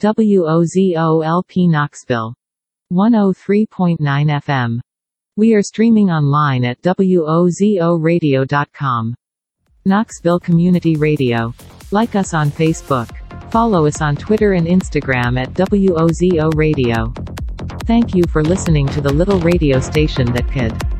WOZOLP Knoxville. 103.9 FM. We are streaming online at WOZORadio.com. Knoxville Community Radio. Like us on Facebook. Follow us on Twitter and Instagram at WOZO Radio. Thank you for listening to the little radio station that could.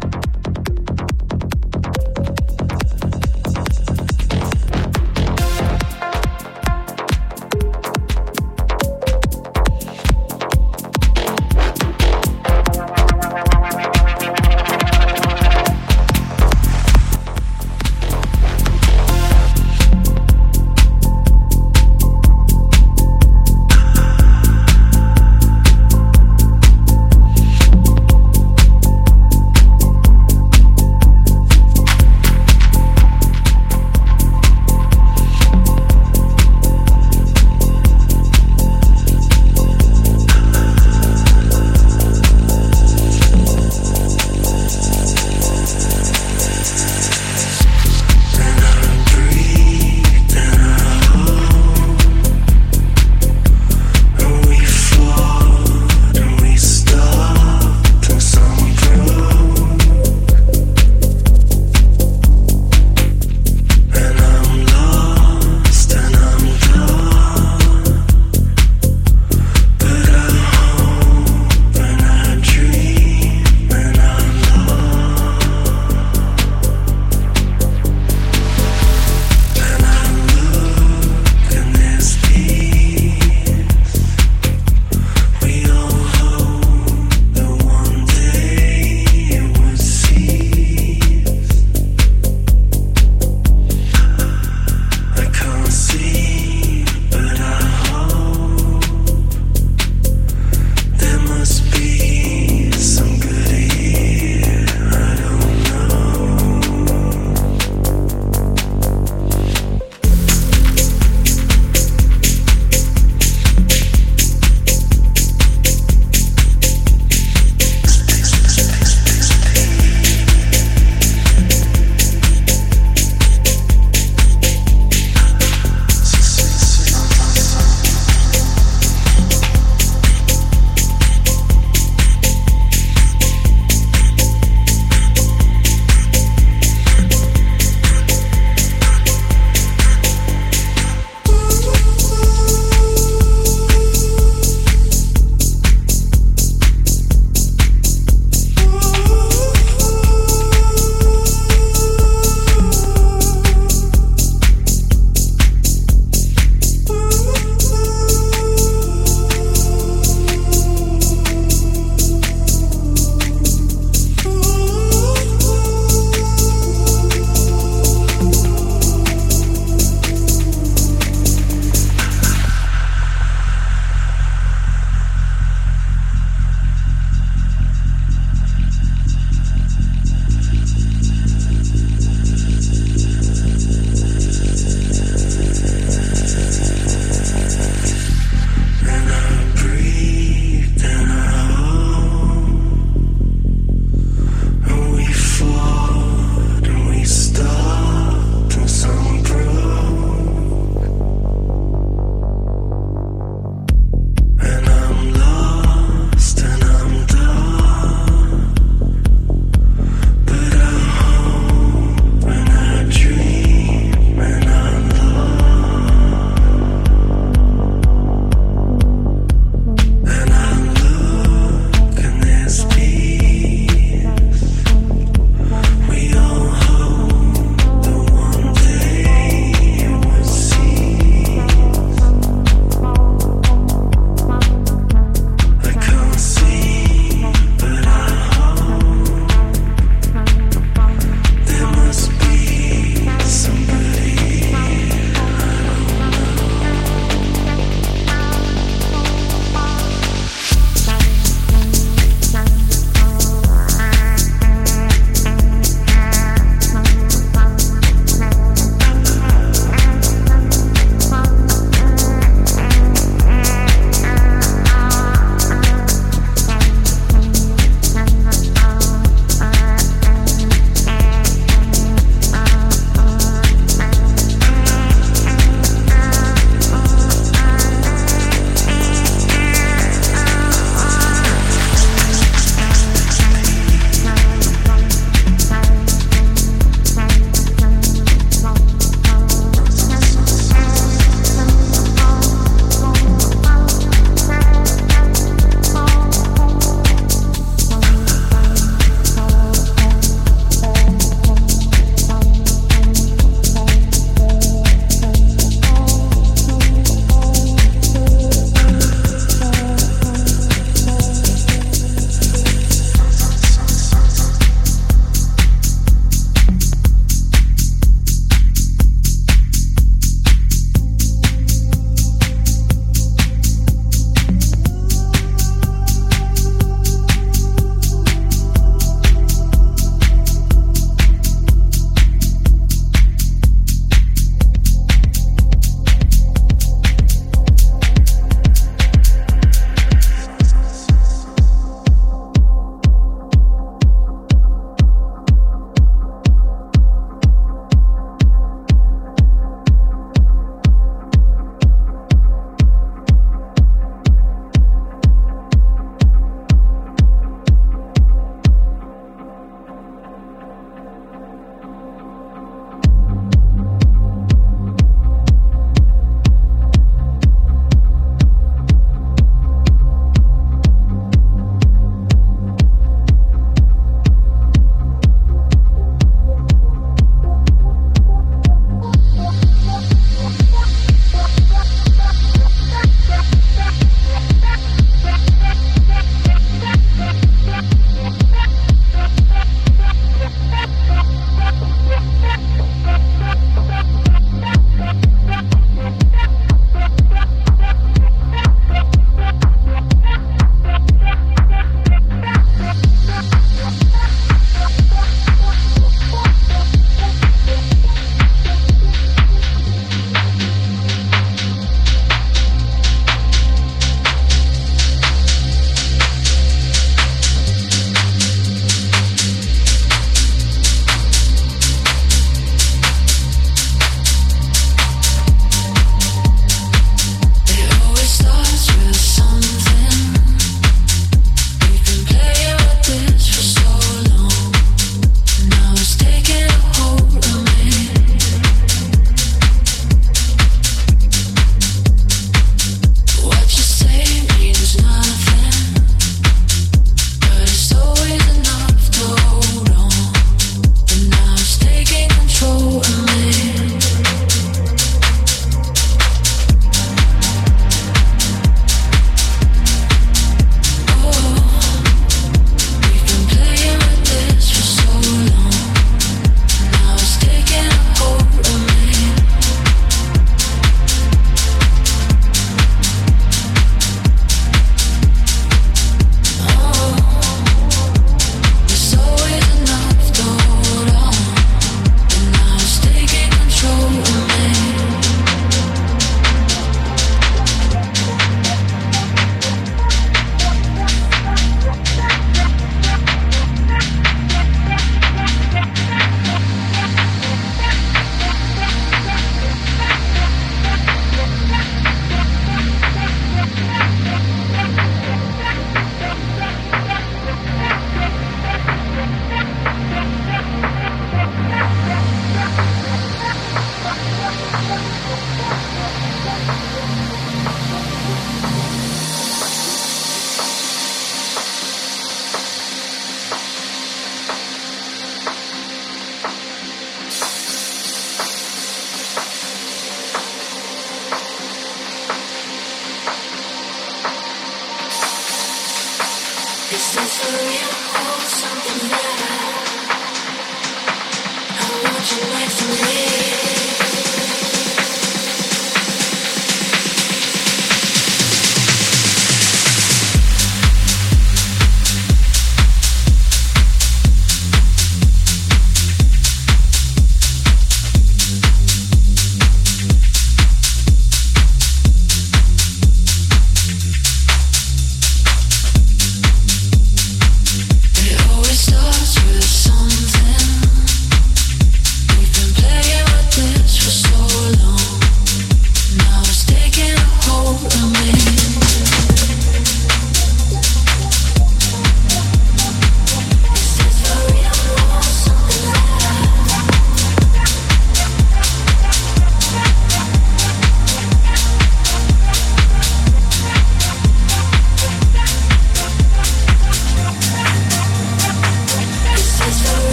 What you like to me?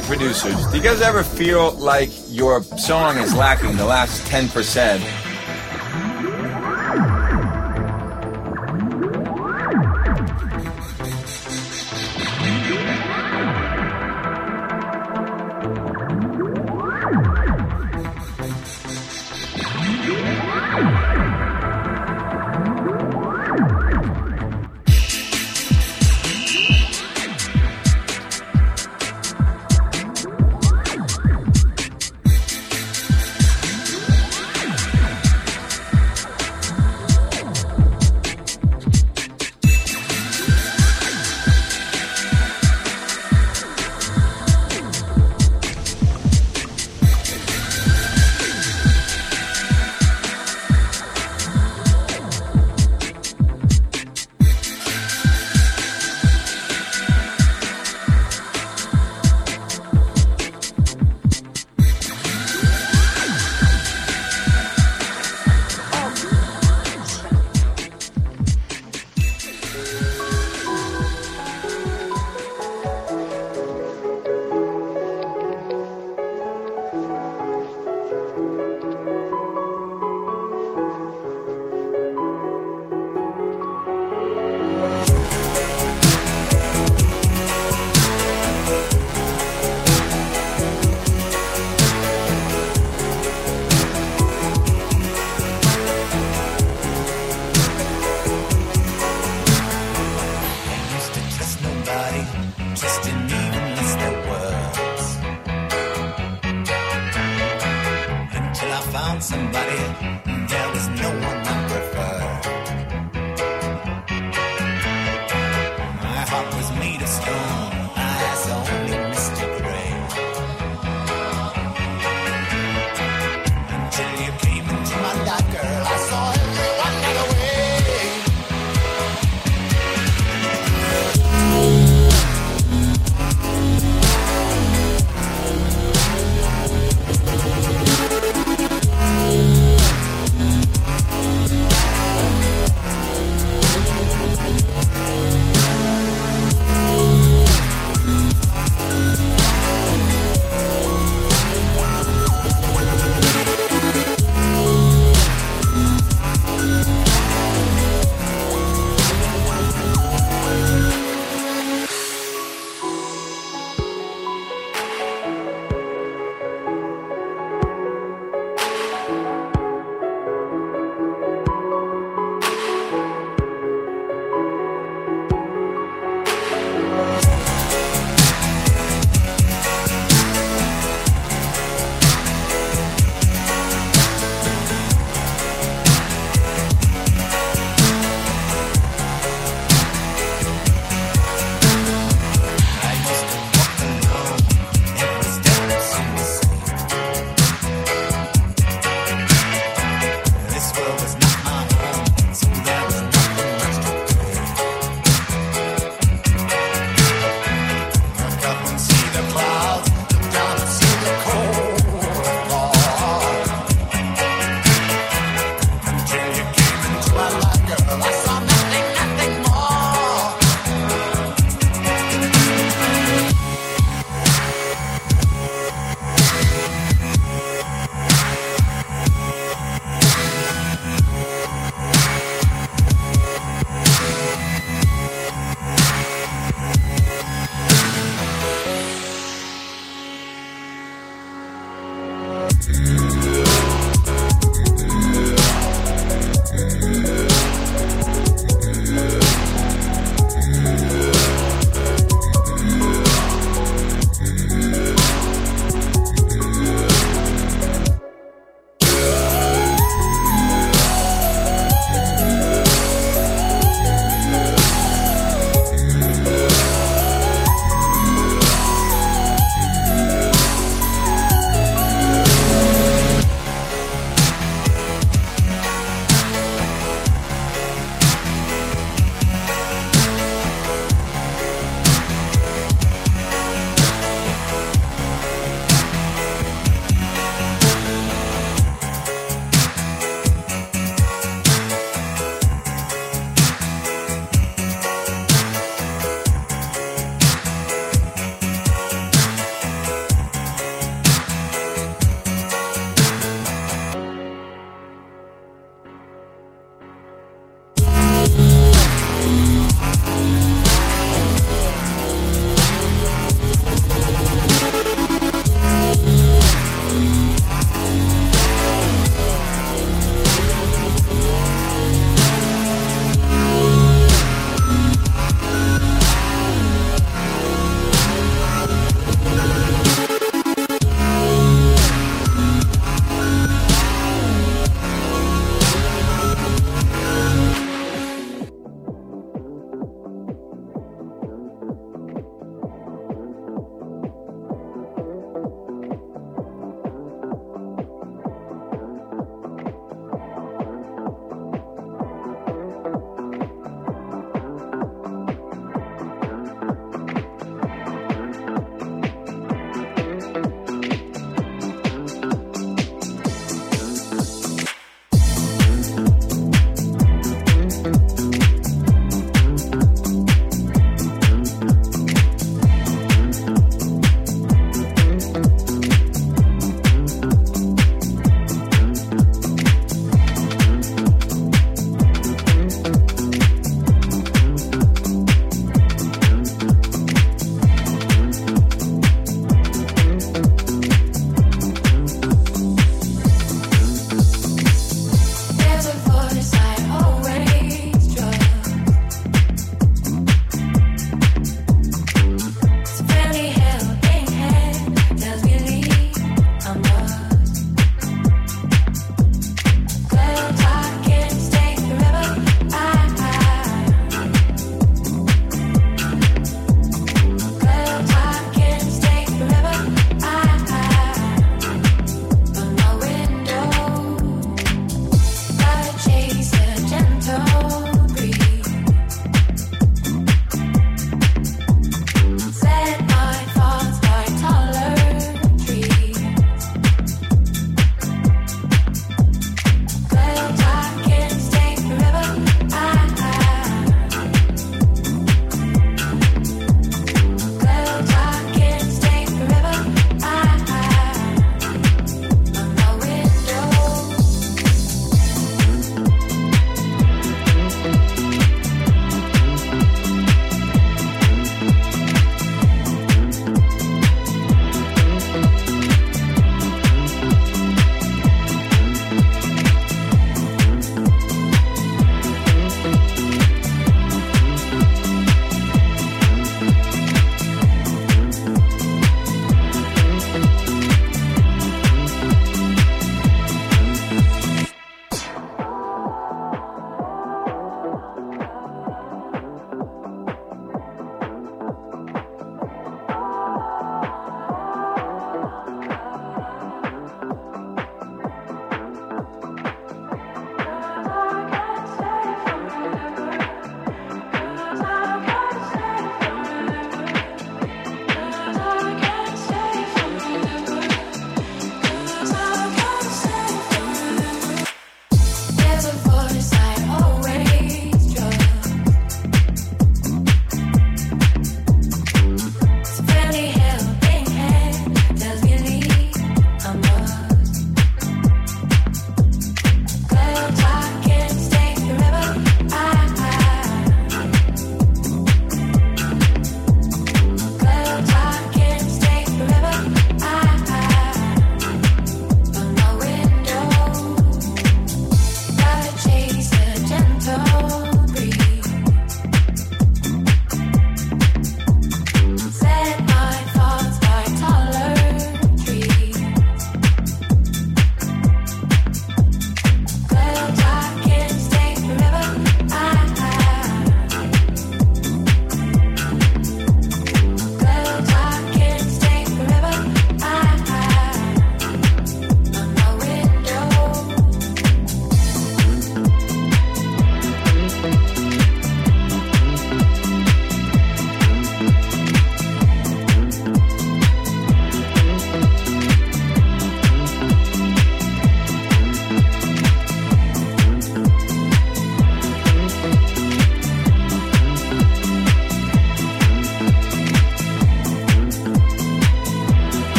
Music producers, do you guys ever feel like your song is lacking the last 10%?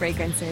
Fragrances.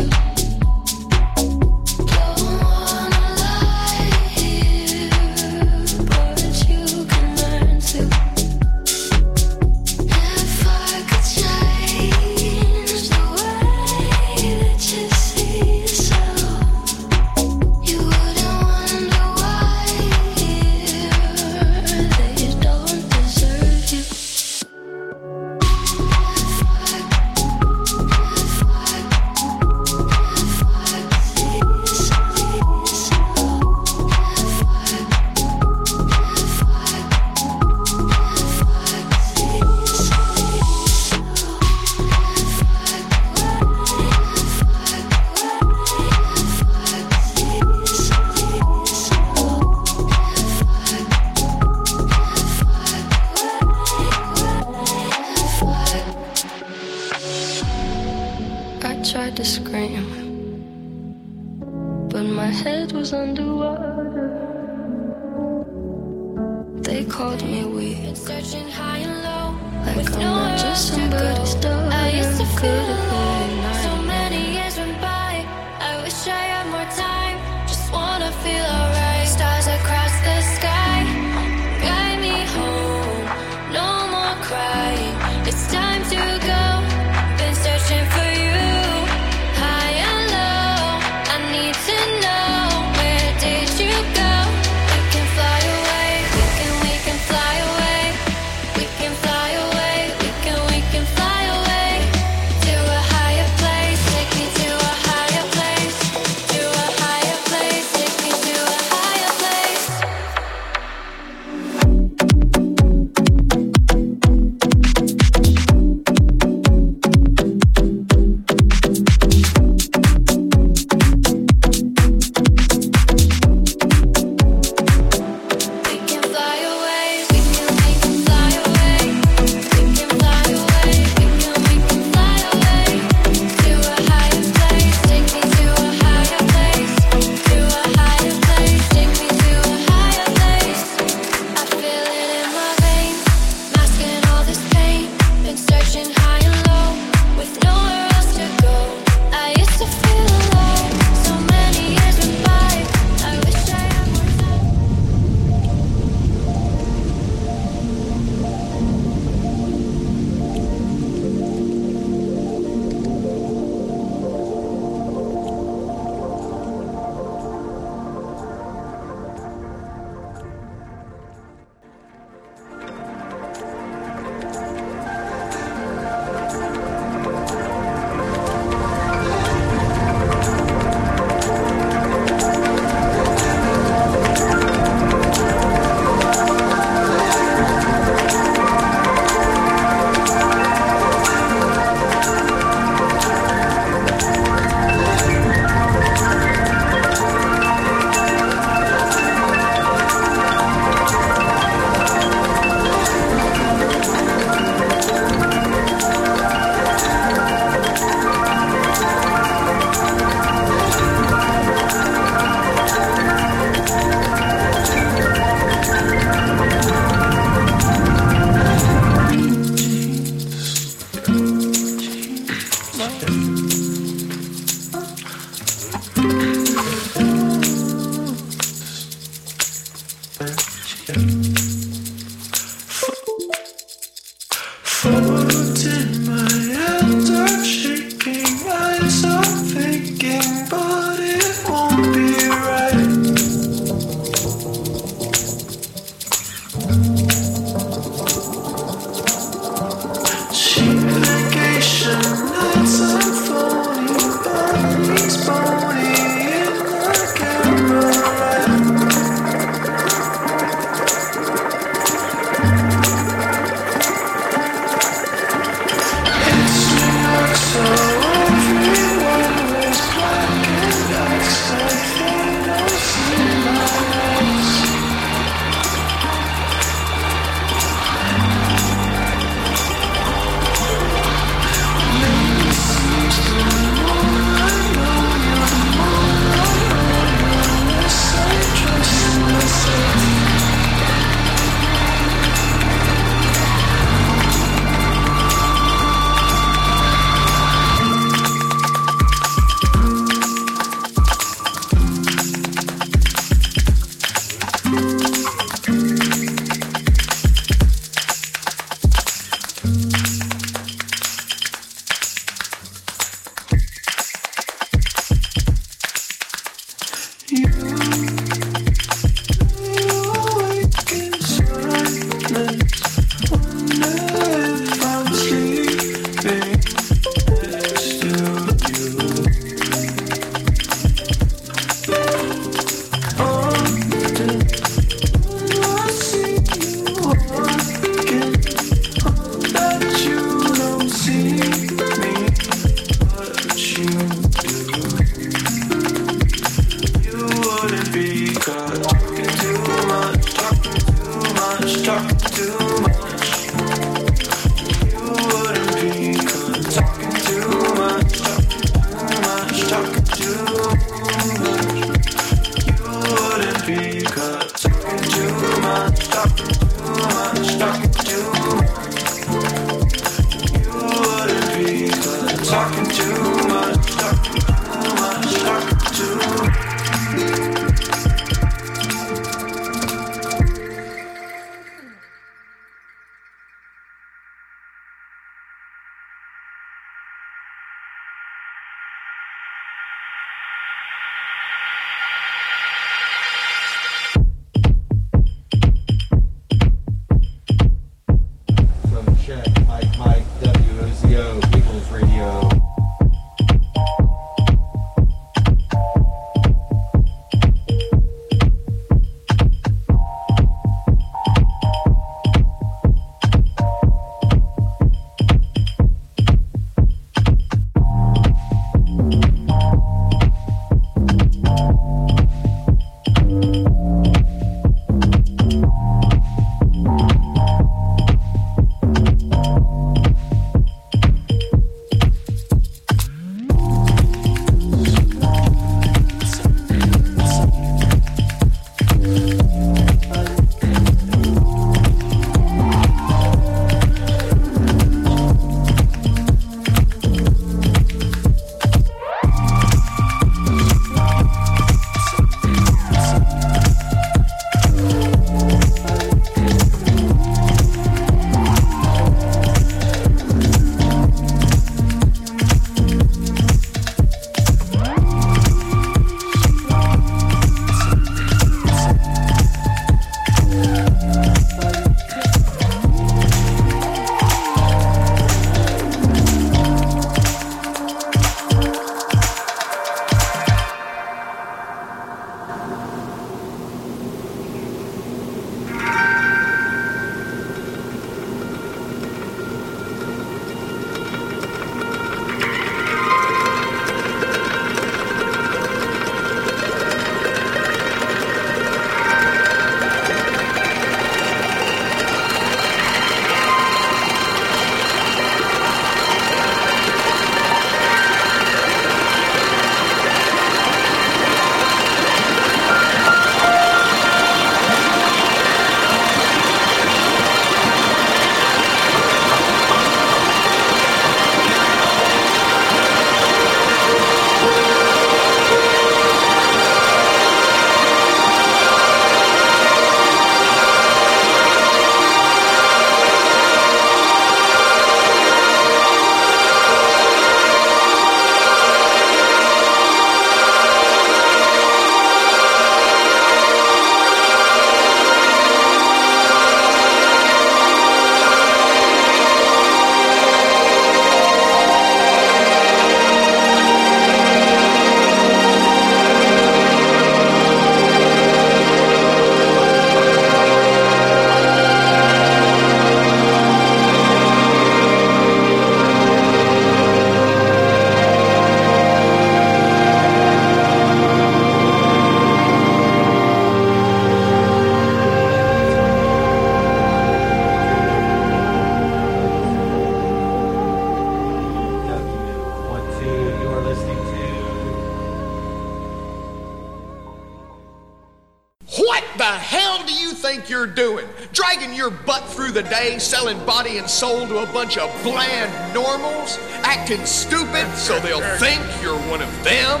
To a bunch of bland normals? Acting stupid so they'll think you're one of them?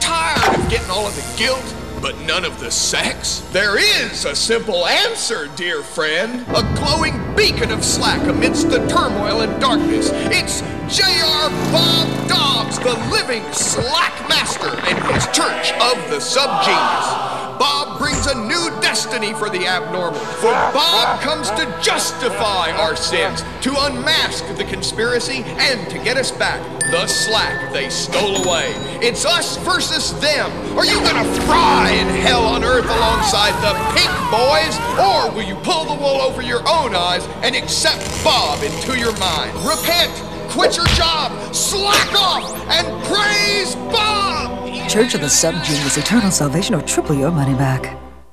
Tired of getting all of the guilt, but none of the sex? There is a simple answer, dear friend. A glowing beacon of slack amidst the turmoil and darkness. It's J.R. Bob Dobbs, the living slack master, and his church of the subgenius. Bob brings a new destiny for the abnormal. For Bob comes to justify our sins, to unmask the conspiracy, and to get us back the slack they stole away. It's us versus them. Are you gonna fry in hell on earth alongside the pink boys? Or will you pull the wool over your own eyes and accept Bob into your mind? Repent, quit your job, slack off, and praise Bob! Church of the Subgenius Eternal Salvation or triple your money back.